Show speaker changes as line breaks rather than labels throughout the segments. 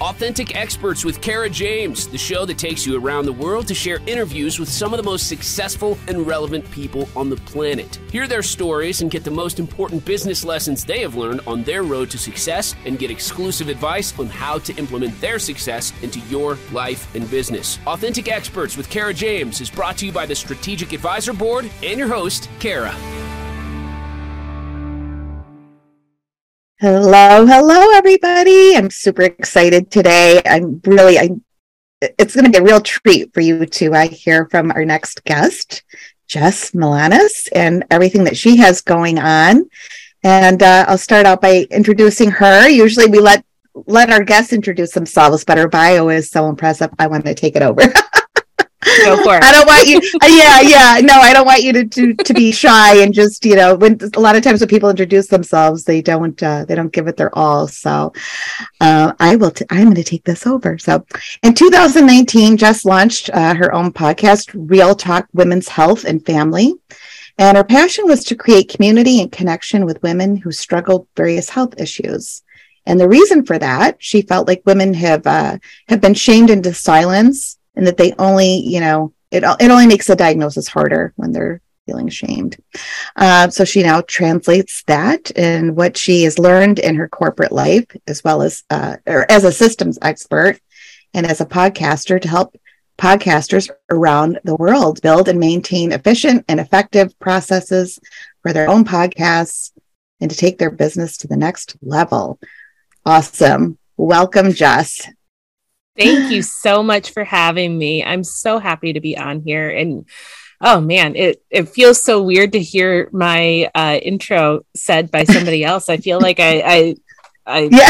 Authentic Experts with Kara James, the show that takes you around the world to share interviews with some of the most successful and relevant people on the planet. Hear their stories and get the most important business lessons they have learned on their road to success and get exclusive advice on how to implement their success into your life and business. Authentic Experts with Kara James is brought to you by the Strategic Advisor Board and your host, Kara.
Hello, hello, everybody. I'm super excited today. I'm really, I, it's going to be a real treat for you to uh, hear from our next guest, Jess Milanes, and everything that she has going on. And uh, I'll start out by introducing her. Usually, we let let our guests introduce themselves, but her bio is so impressive. I want to take it over.
Go for it.
I don't want you. Uh, yeah, yeah. No, I don't want you to, to to be shy and just you know when a lot of times when people introduce themselves, they don't uh, they don't give it their all. So uh, I will. I'm going to take this over. So in 2019, Jess launched uh, her own podcast, Real Talk Women's Health and Family. And her passion was to create community and connection with women who struggled various health issues. And the reason for that, she felt like women have uh, have been shamed into silence and that they only, you know, it, it only makes the diagnosis harder when they're feeling shamed. Uh, so she now translates that and what she has learned in her corporate life, as well as uh, or as a systems expert and as a podcaster to help podcasters around the world build and maintain efficient and effective processes for their own podcasts and to take their business to the next level. Awesome. Welcome, Jess.
Thank you so much for having me. I'm so happy to be on here. And oh man, it, it feels so weird to hear my uh, intro said by somebody else. I feel like I, I I yeah.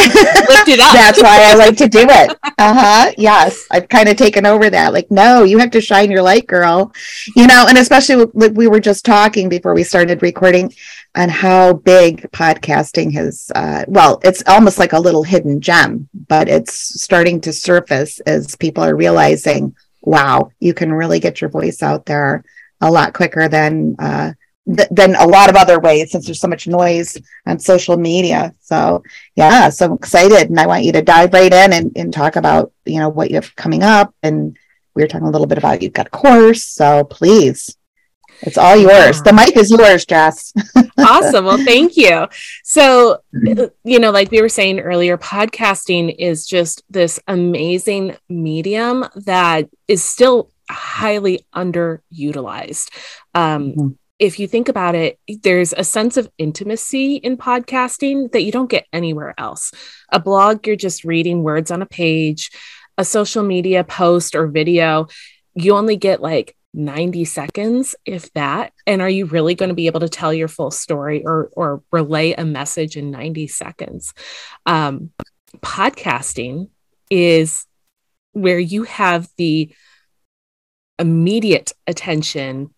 lifted up.
That's why I like to do it. Uh huh. Yes, I've kind of taken over that. Like, no, you have to shine your light, girl. You know, and especially like we were just talking before we started recording on how big podcasting has. Uh, well, it's almost like a little hidden gem, but it's starting to surface as people are realizing, wow, you can really get your voice out there a lot quicker than. Uh, th- than a lot of other ways since there's so much noise on social media. So yeah, so I'm excited and I want you to dive right in and, and talk about, you know, what you have coming up. And we were talking a little bit about you've got a course. So please. It's all yours. Yeah. The mic is yours, Jess.
awesome. Well, thank you. So, you know, like we were saying earlier, podcasting is just this amazing medium that is still highly underutilized. Um, mm-hmm if you think about it, there's a sense of intimacy in podcasting that you don't get anywhere else. A blog, you're just reading words on a page, a social media post or video, you only get like 90 seconds, if that. And are you really going to be able to tell your full story or, or relay a message in 90 seconds? Um, podcasting is where you have the immediate attention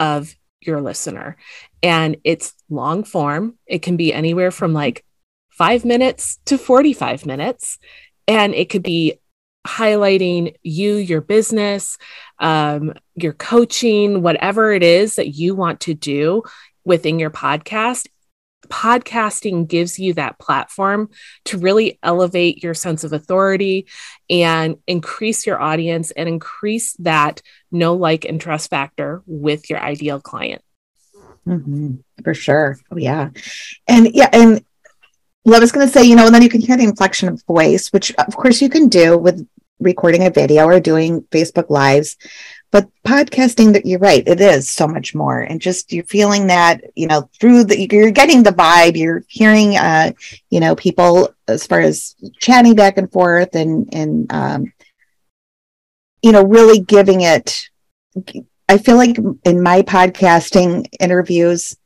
of your listener. And it's long form, it can be anywhere from like five minutes to 45 minutes. And it could be highlighting you, your business, um, your coaching, whatever it is that you want to do within your podcast. Podcasting gives you that platform to really elevate your sense of authority and increase your audience and increase that know, like, and trust factor with your ideal client.
Mm-hmm. For sure. Oh, yeah. And yeah, and I was going to say, you know, and then you can hear the inflection of voice, which of course you can do with recording a video or doing Facebook Lives. But podcasting, that you're right, it is so much more. And just you're feeling that, you know, through the, you're getting the vibe, you're hearing, uh, you know, people as far as chatting back and forth and, and, um, you know, really giving it, I feel like in my podcasting interviews,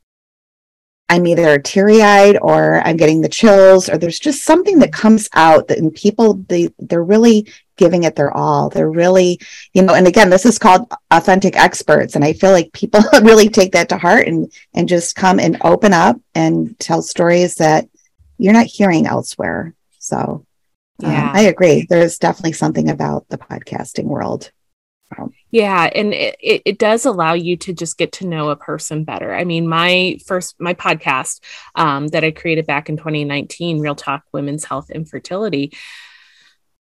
I'm either teary eyed or I'm getting the chills, or there's just something that comes out that people they they're really giving it their all. They're really, you know, and again, this is called authentic experts. And I feel like people really take that to heart and and just come and open up and tell stories that you're not hearing elsewhere. So yeah. Um, I agree. There's definitely something about the podcasting world.
Yeah, and it, it, it, does allow you to just get to know a person better. I mean, my first my podcast um, that I created back in 2019, Real Talk Women's Health and Fertility.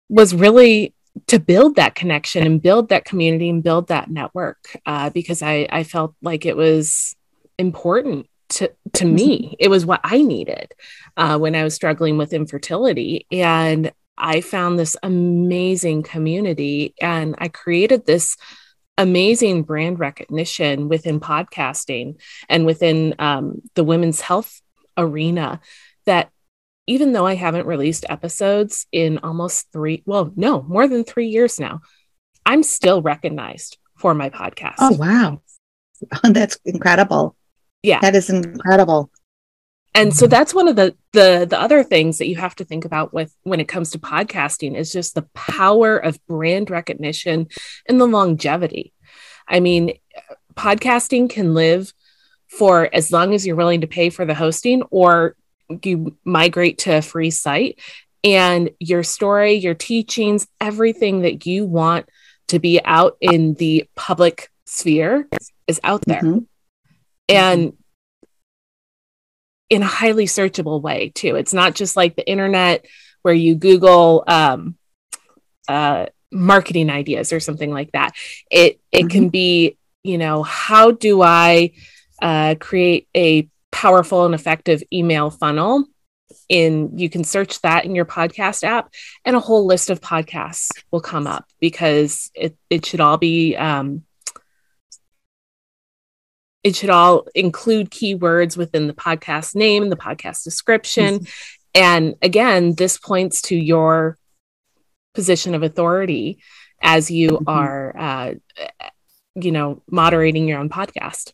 was really to build that connection and build that community and build that network uh, because I, I felt like it was important to, to me. It was what I needed uh, when I was struggling with infertility. And I found this amazing community and I created this amazing brand recognition within podcasting and within um, the women's health arena that even though I haven't released episodes in almost three, well, no, more than three years now, I'm still recognized for my podcast.
Oh, wow. That's incredible.
Yeah.
That is incredible.
And so that's one of the the the other things that you have to think about with when it comes to podcasting is just the power of brand recognition and the longevity. I mean, podcasting can live for as long as you're willing to pay for the hosting or you migrate to a free site and your story, your teachings, everything that you want to be out in the public sphere is out there. Mm-hmm. And in a highly searchable way, too. It's not just like the internet where you Google um, uh, marketing ideas or something like that. It it mm-hmm. can be, you know, how do I uh, create a powerful and effective email funnel in you can search that in your podcast app and a whole list of podcasts will come up because it, it should all be um, it should all include keywords within the podcast name the podcast description mm-hmm. and again this points to your position of authority as you mm-hmm. are uh, you know moderating your own podcast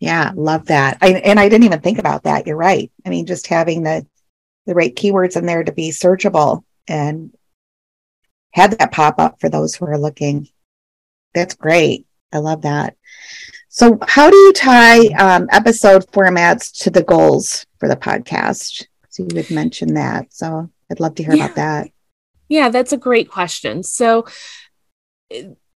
yeah, love that. I, and I didn't even think about that. You're right. I mean, just having the the right keywords in there to be searchable and have that pop up for those who are looking. That's great. I love that. So, how do you tie um, episode formats to the goals for the podcast? So, you would mention that. So, I'd love to hear yeah. about that.
Yeah, that's a great question. So,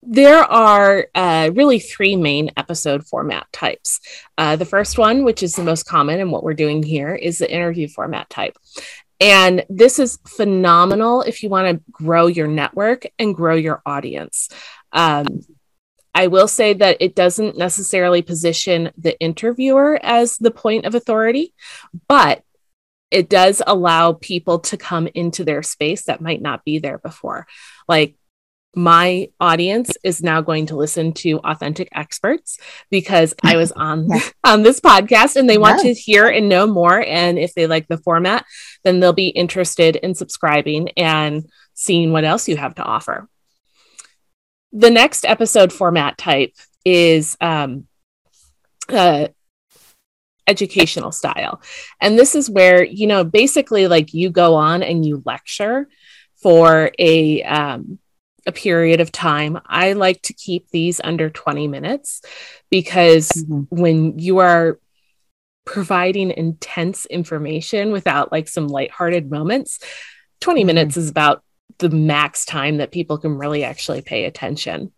there are uh, really three main episode format types. Uh, the first one, which is the most common and what we're doing here, is the interview format type. And this is phenomenal if you want to grow your network and grow your audience. Um, I will say that it doesn't necessarily position the interviewer as the point of authority, but it does allow people to come into their space that might not be there before. Like my audience is now going to listen to authentic experts because I was on yeah. on this podcast and they want to hear and know more and if they like the format then they'll be interested in subscribing and seeing what else you have to offer. The next episode format type is um, uh, educational style. And this is where, you know, basically like you go on and you lecture for a um, a period of time. I like to keep these under 20 minutes because mm-hmm. when you are providing intense information without like some lighthearted moments, 20 mm-hmm. minutes is about the max time that people can really actually pay attention.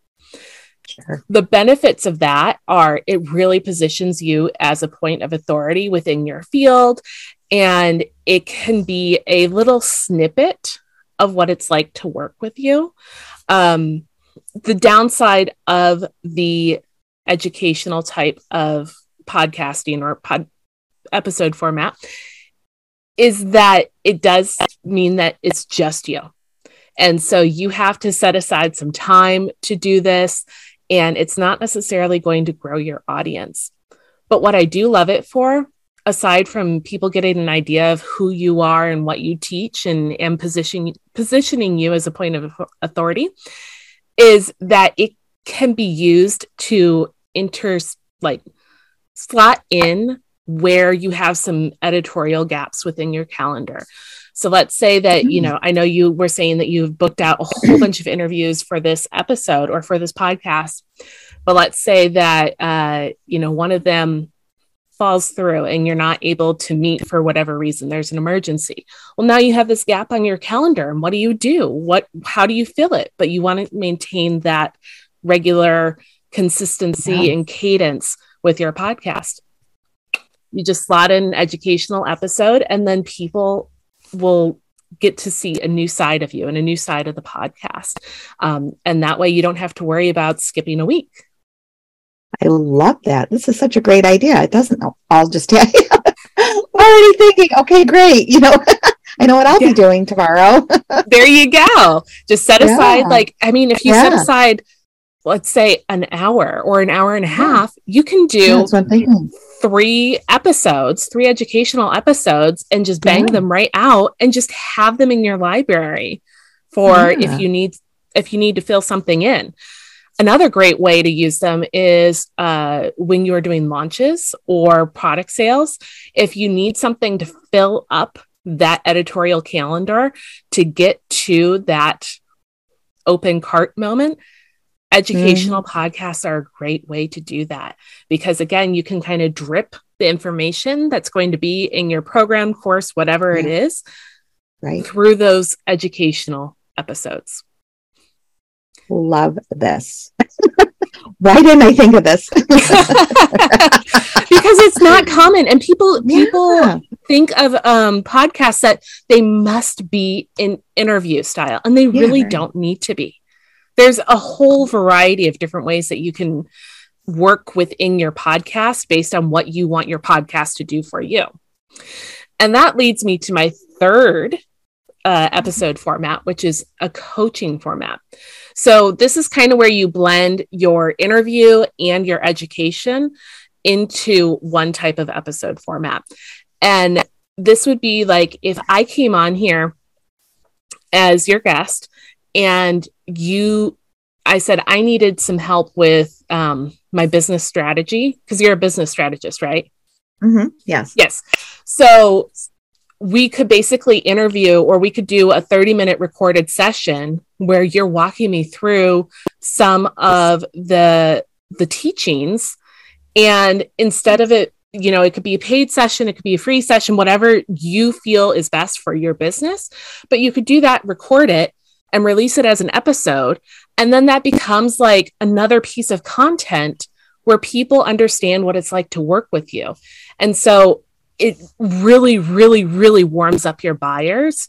Sure. The benefits of that are it really positions you as a point of authority within your field, and it can be a little snippet of what it's like to work with you. Um, the downside of the educational type of podcasting or pod episode format is that it does mean that it's just you. And so you have to set aside some time to do this, and it's not necessarily going to grow your audience. But what I do love it for aside from people getting an idea of who you are and what you teach and, and position, positioning you as a point of authority is that it can be used to inter like slot in where you have some editorial gaps within your calendar. So let's say that, you hmm. know, I know you were saying that you've booked out a whole bunch of interviews for this episode or for this podcast. But let's say that, uh, you know, one of them falls through and you're not able to meet for whatever reason there's an emergency well now you have this gap on your calendar and what do you do what how do you fill it but you want to maintain that regular consistency yeah. and cadence with your podcast you just slot in an educational episode and then people will get to see a new side of you and a new side of the podcast. Um, and that way you don't have to worry about skipping a week.
I love that. This is such a great idea. It doesn't i'll just tell you. already thinking, okay, great. You know, I know what I'll yeah. be doing tomorrow.
there you go. Just set aside, yeah. like, I mean, if you yeah. set aside, let's say an hour or an hour and a half, you can do three episodes, three educational episodes, and just bang them right out and just have them in your library for if you need if you need to fill something in. Another great way to use them is uh, when you're doing launches or product sales. If you need something to fill up that editorial calendar to get to that open cart moment, educational mm. podcasts are a great way to do that because, again, you can kind of drip the information that's going to be in your program, course, whatever yeah. it is,
right.
through those educational episodes
love this. Why didn't I think of this? because
it's not common and people people yeah. think of um podcasts that they must be in interview style and they yeah, really right. don't need to be. There's a whole variety of different ways that you can work within your podcast based on what you want your podcast to do for you. And that leads me to my third uh, episode format, which is a coaching format. So, this is kind of where you blend your interview and your education into one type of episode format. And this would be like if I came on here as your guest and you, I said, I needed some help with um, my business strategy because you're a business strategist, right?
Mm-hmm. Yes.
Yes. So we could basically interview or we could do a 30 minute recorded session where you're walking me through some of the the teachings and instead of it you know it could be a paid session it could be a free session whatever you feel is best for your business but you could do that record it and release it as an episode and then that becomes like another piece of content where people understand what it's like to work with you and so it really, really, really warms up your buyers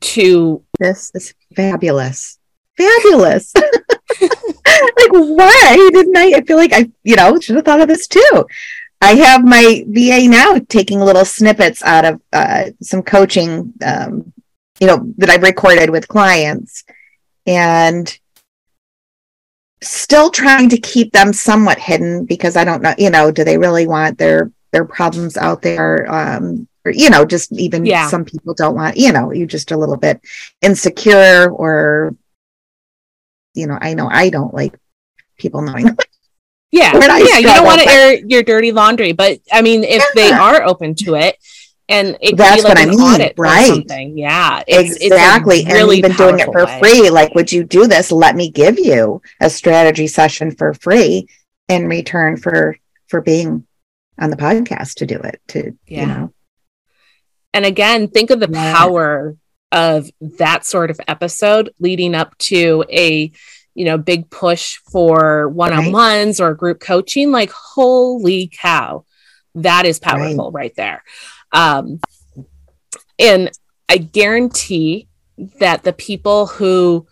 to
this is fabulous. Fabulous. like why didn't I I feel like I, you know, should have thought of this too. I have my VA now taking little snippets out of uh, some coaching, um, you know, that I've recorded with clients, and still trying to keep them somewhat hidden because I don't know, you know, do they really want their their problems out there um or, you know just even yeah. some people don't want you know you're just a little bit insecure or you know i know i don't like people knowing
yeah yeah you don't want to air your dirty laundry but i mean if yeah. they are open to it and it
that's like what I mean, right?
Yeah,
it's, exactly. It's really and even doing it for way. free, like, would you do this? Let me give you a strategy session for free in return for for being on the podcast to do it to yeah. you know
and again think of the yeah. power of that sort of episode leading up to a you know big push for one-on-ones right. or group coaching like holy cow that is powerful right, right there um and i guarantee that the people who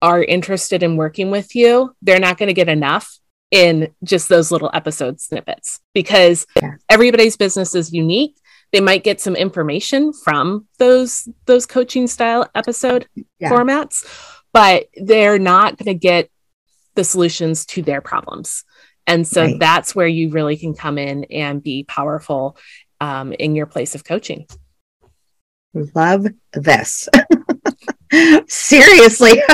are interested in working with you they're not going to get enough in just those little episode snippets because yeah. everybody's business is unique they might get some information from those those coaching style episode yeah. formats but they're not going to get the solutions to their problems and so right. that's where you really can come in and be powerful um, in your place of coaching
love this Seriously,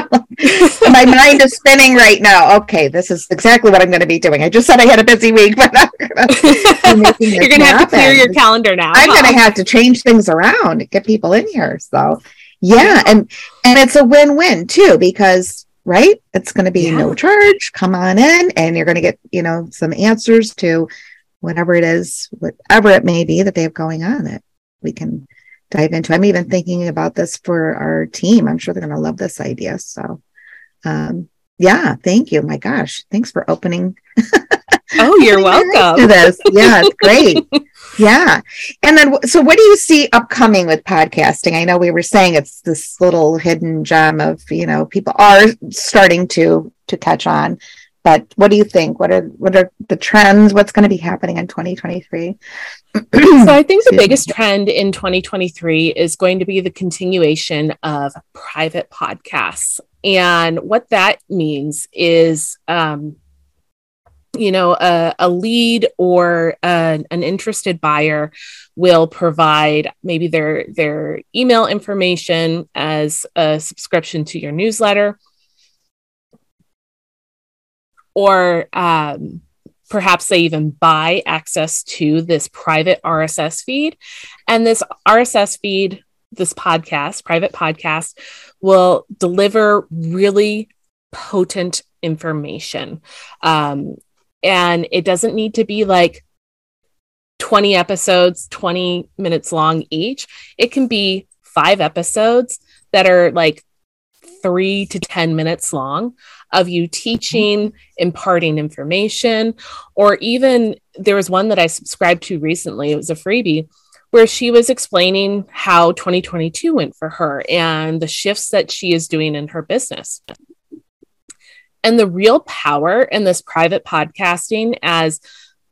my mind is spinning right now. Okay, this is exactly what I'm going to be doing. I just said I had a busy week, but I'm
gonna you're going to have to clear your calendar now.
I'm huh? going to have to change things around get people in here. So, yeah, and and it's a win-win too because right, it's going to be yeah. no charge. Come on in, and you're going to get you know some answers to whatever it is, whatever it may be that they have going on. That we can dive into. I'm even thinking about this for our team. I'm sure they're going to love this idea. So, um, yeah, thank you. My gosh, thanks for opening.
Oh, you're welcome.
to this, yeah, it's great. Yeah. And then, so what do you see upcoming with podcasting? I know we were saying it's this little hidden gem of, you know, people are starting to, to catch on. But what do you think? What are what are the trends? What's going to be happening in 2023? so
I think the biggest trend in 2023 is going to be the continuation of private podcasts. And what that means is um, you know a, a lead or a, an interested buyer will provide maybe their their email information as a subscription to your newsletter or um, perhaps they even buy access to this private rss feed. And this rss feed this podcast private podcast will deliver really potent information. Um, and it doesn't need to be like 20 episodes, 20 minutes long each. It can be five episodes that are like three to 10 minutes long of you teaching, imparting information, or even there was one that I subscribed to recently. It was a freebie where she was explaining how 2022 went for her and the shifts that she is doing in her business. And the real power in this private podcasting as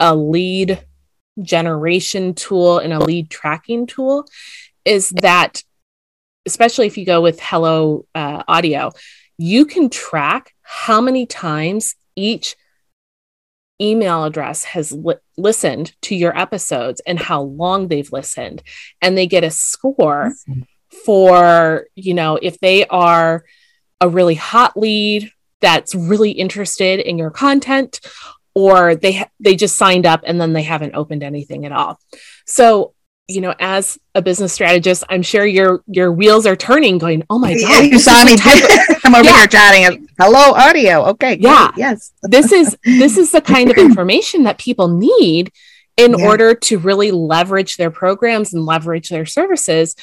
a lead generation tool and a lead tracking tool is that, especially if you go with Hello uh, Audio, you can track how many times each email address has li- listened to your episodes and how long they've listened and they get a score for you know if they are a really hot lead that's really interested in your content or they ha- they just signed up and then they haven't opened anything at all. So, you know, as a business strategist, I'm sure your your wheels are turning going, "Oh my god,
you saw me I'm over yeah. here chatting. Hello audio. Okay. Great.
Yeah.
Yes.
this is this is the kind of information that people need in yeah. order to really leverage their programs and leverage their services.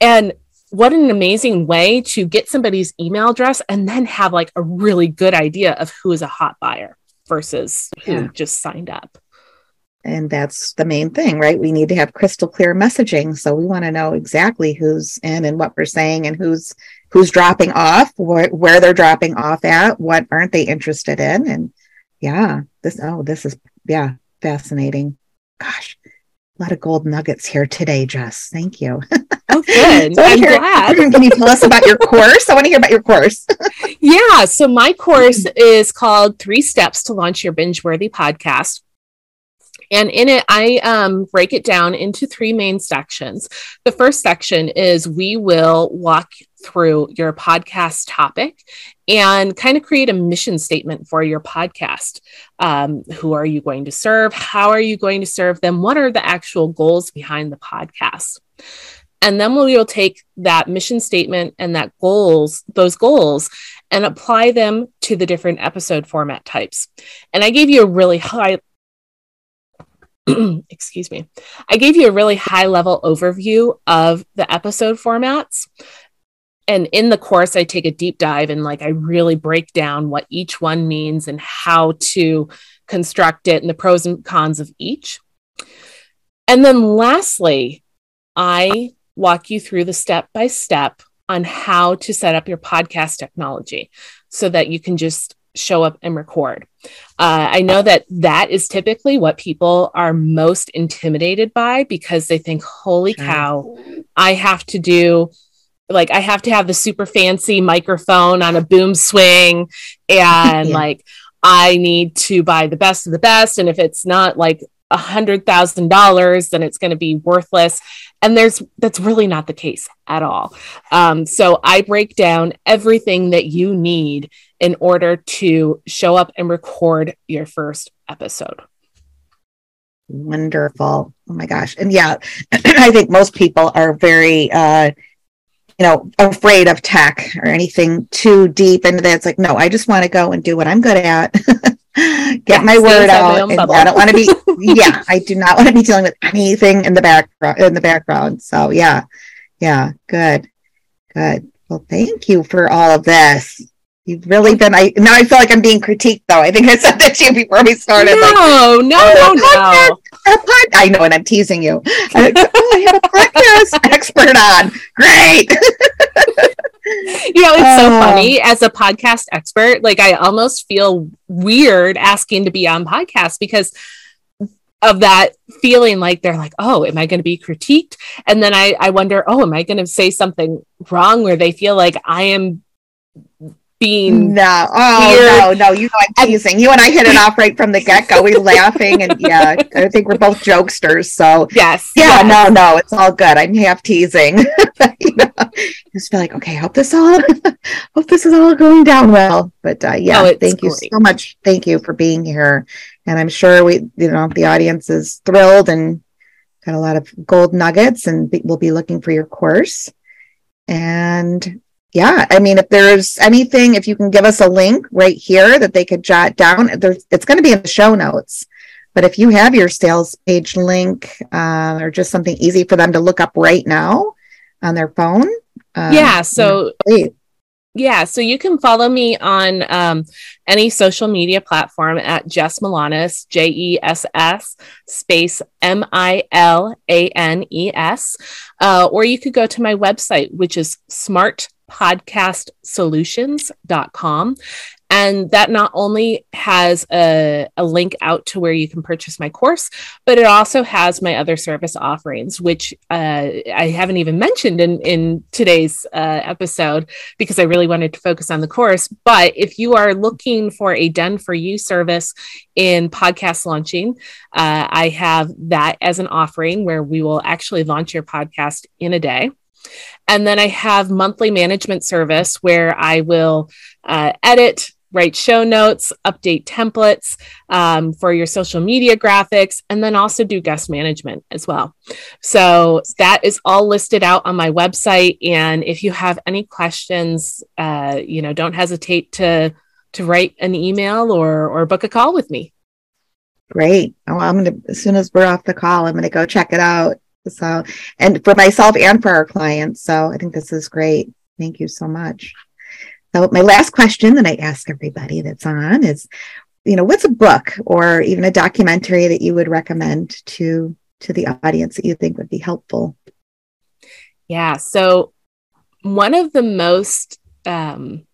And what an amazing way to get somebody's email address and then have like a really good idea of who is a hot buyer versus who just signed up.
And that's the main thing, right? We need to have crystal clear messaging. So we want to know exactly who's in and what we're saying and who's who's dropping off, wh- where they're dropping off at, what aren't they interested in. And yeah, this oh, this is yeah, fascinating. Gosh, a lot of gold nuggets here today, Jess. Thank you.
Oh, good. so I'm
glad. Can you tell us about your course? I want to hear about your course.
yeah. So, my course is called Three Steps to Launch Your Binge Worthy Podcast. And in it, I um, break it down into three main sections. The first section is we will walk through your podcast topic and kind of create a mission statement for your podcast. Um, who are you going to serve? How are you going to serve them? What are the actual goals behind the podcast? And then we will take that mission statement and that goals, those goals, and apply them to the different episode format types. And I gave you a really high excuse me. I gave you a really high level overview of the episode formats and in the course i take a deep dive and like i really break down what each one means and how to construct it and the pros and cons of each and then lastly i walk you through the step by step on how to set up your podcast technology so that you can just show up and record. Uh, I know that that is typically what people are most intimidated by because they think, holy cow, I have to do like I have to have the super fancy microphone on a boom swing and yeah. like I need to buy the best of the best and if it's not like a hundred thousand dollars then it's going to be worthless and there's that's really not the case at all um, so I break down everything that you need in order to show up and record your first episode
wonderful oh my gosh and yeah i think most people are very uh you know, afraid of tech or anything too deep into that. It's like, no, I just want to go and do what I'm good at. Get yeah, my word out. My I don't want to be, yeah, I do not want to be dealing with anything in the background, in the background. So yeah, yeah, good, good. Well, thank you for all of this. You've really been. I now I feel like I'm being critiqued, though. I think I said that to you before we started.
No,
like,
no, no, oh, no.
Pod, I know, and I'm teasing you. I, uh, oh, I have a podcast expert on. Great.
you know, it's so
Oh.
funny as a podcast expert. Like, I almost feel weird asking to be on podcast because of that feeling like they're like, oh, am I going to be critiqued? And then I, I wonder, oh, am I going to say something wrong where they feel like I am being
No, oh
Weird.
no, no. You know I'm teasing. You and I hit it off right from the get go. We're laughing, and yeah, I think we're both jokesters. So
yes,
yeah,
yes.
no, no, it's all good. I'm half teasing. you know, just feel like, okay, hope this all, hope this is all going down well. But uh, yeah,
Oh,
thank you so much. Thank you for being here, and I'm sure we, you know, the audience is thrilled and got a lot of gold nuggets, and be- we'll be looking for your course. And yeah, I mean, if there's anything, if you can give us a link right here that they could jot down, there's, it's going to be in the show notes. But if you have your sales page link uh, or just something easy for them to look up right now on their phone, uh,
yeah. So
great.
Yeah, so you can follow me on um, any social media platform at Jess Milanes, J E S S space M I L A N E S, uh, or you could go to my website, which is smartpodcastsolutions.com. And that not only has a, a link out to where you can purchase my course, but it also has my other service offerings, which uh, I haven't even mentioned in, in today's uh, episode because I really wanted to focus on the course. But if you are looking for a done for you service in podcast launching, uh, I have that as an offering where we will actually launch your podcast in a day. And then I have monthly management service where I will uh, edit, write show notes, update templates um, for your social media graphics, and then also do guest management as well. So that is all listed out on my website. And if you have any questions, uh, you know, don't hesitate to to write an email or or book a call with me.
Great. Oh, I'm gonna as soon as we're off the call, I'm gonna go check it out. So, and for myself and for our clients. So, I think this is great. Thank you so much. So, my last question that I ask everybody that's on is, you know, what's a book or even a documentary that you would recommend to to the audience that you think would be helpful?
Yeah. So one of the most um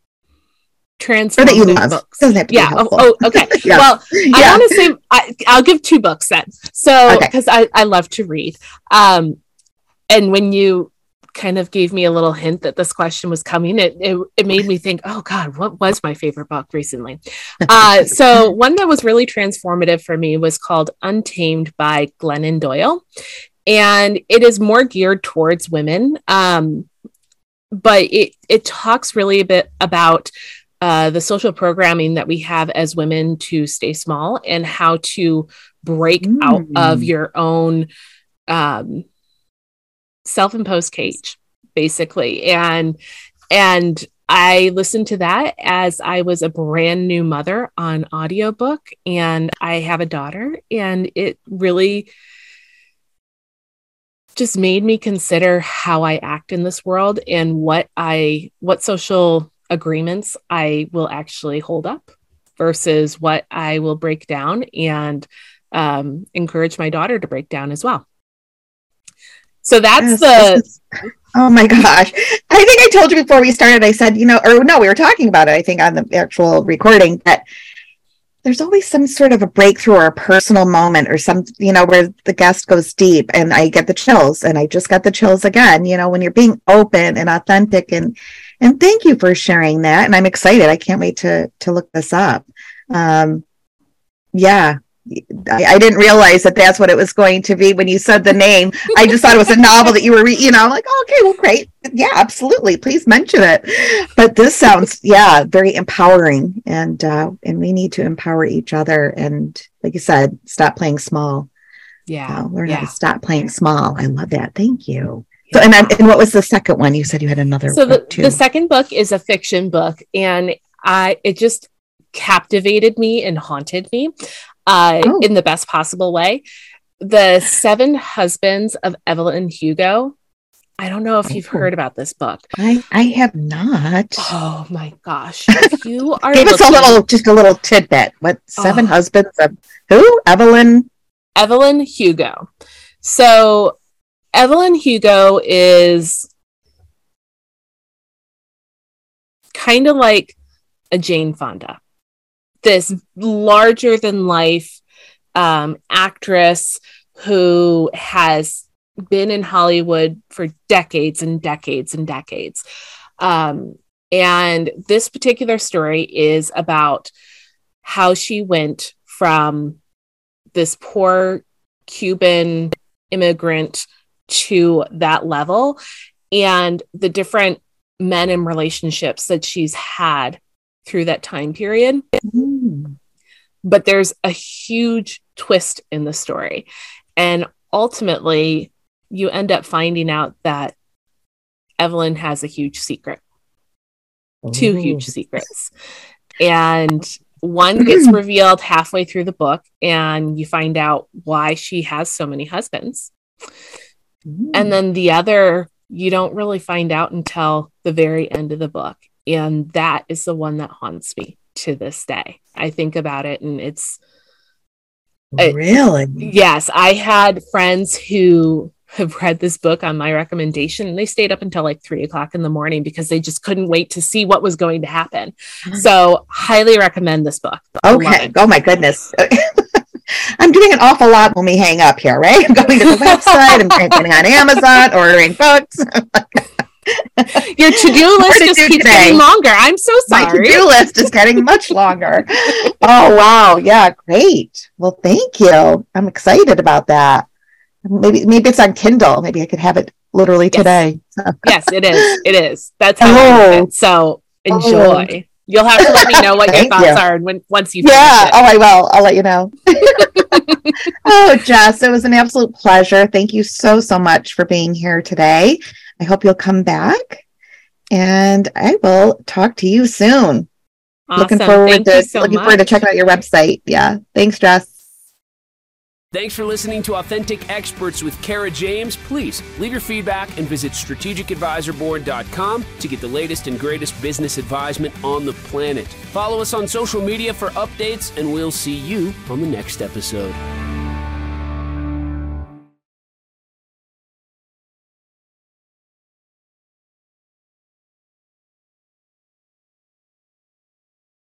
Or that you love.
books.
Doesn't have to be
Yeah. Oh,
helpful.
oh, okay.
Yeah.
Well, I
Yeah.
want to say I, I'll give two books then. So
Okay.
because I, I love to read. Um, and when you kind of gave me a little hint that this question was coming, it it, it made me think, oh God, what was my favorite book recently? Uh, so one that was really transformative for me was called Untamed by Glennon Doyle, and it is more geared towards women. Um, but it it talks really a bit about uh, the social programming that we have as women to stay small and how to break out of
Mm.
your own um, self-imposed cage basically and and i listened to that as i was a brand new mother on audiobook and i have a daughter and it really just made me consider how i act in this world and what i what social agreements i will actually hold up versus what i will break down and um, encourage my daughter to break down as well so that's
Yes,
the
oh my gosh. I think I told you before we started, I said, you know, or no, we were talking about it, I think, on the actual recording, that there's always some sort of a breakthrough or a personal moment or some, you know, where the guest goes deep and I get the chills and I just got the chills again, you know, when you're being open and authentic and and thank you for sharing that. And I'm excited. I can't wait to to look this up. Um yeah. I, I didn't realize that that's what it was going to be when you said the name. I just thought it was a novel that you were, re- you know, like, oh, okay, well, great. Yeah, absolutely. Please mention it. But this sounds, yeah, very empowering. And, uh, and we need to empower each other. And like you said, stop playing small.
yeah
Uh, learn how to stop playing small. I love that. Thank you. So, and, I, and what was the second one? You said you had another
so the, the second book is a fiction book and i it just captivated me and haunted me uh,
Oh.
in the best possible way the seven husbands of evelyn hugo I don't know if you've
Oh.
heard about this book.
I I have not.
Oh my gosh. If you are
Give us a little, just a little tidbit. What seven
Oh.
husbands of who? Evelyn.
Evelyn Hugo. So Evelyn Hugo is kind of like a Jane Fonda, this larger than life um, actress who has been in Hollywood for decades and decades and decades. Um, and this particular story is about how she went from this poor Cuban immigrant to that level and the different men and relationships that she's had through that time period.
Mm.
But there's a huge twist in the story. And ultimately, you end up finding out that Evelyn has a huge secret, two huge secrets. And one gets revealed halfway through the book, and you find out why she has so many husbands.
Mm.
And then the other, you don't really find out until the very end of the book. And that is the one that haunts me to this day. I think about it, and it's, it-
really?
yes, I had friends who have read this book on my recommendation and they stayed up until like three o'clock in the morning because they just couldn't wait to see what was going to happen. So, highly recommend this book.
Okay. Oh my goodness. I'm doing an awful lot when we hang up here, right? I'm going to the website, I'm getting on Amazon, ordering books.
Your to do list
to
just keeps
today?
getting longer. I'm so sorry.
My to-do list is getting much longer. oh wow. Yeah, great. Well, thank you. I'm excited about that. Maybe maybe it's on Kindle. Maybe I could have it literally
Yes.
today.
yes, it is. It is. That's how
Oh.
So enjoy. You'll have to let me know what your thoughts
you.
are when once you
Yeah.
finish
Oh, I will. I'll let you know. oh, Jess, it was an absolute pleasure. Thank you so, so much for being here today. I hope you'll come back and I will talk to you soon.
Awesome.
Looking forward
Thank
to
so
looking
much.
forward to checking out your website. Yeah. Thanks, Jess.
Thanks for listening to Authentic Experts with Kara James. Please leave your feedback and visit strategicadvisorboard.com to get the latest and greatest business advisement on the planet. Follow us on social media for updates, and we'll see you on the next episode.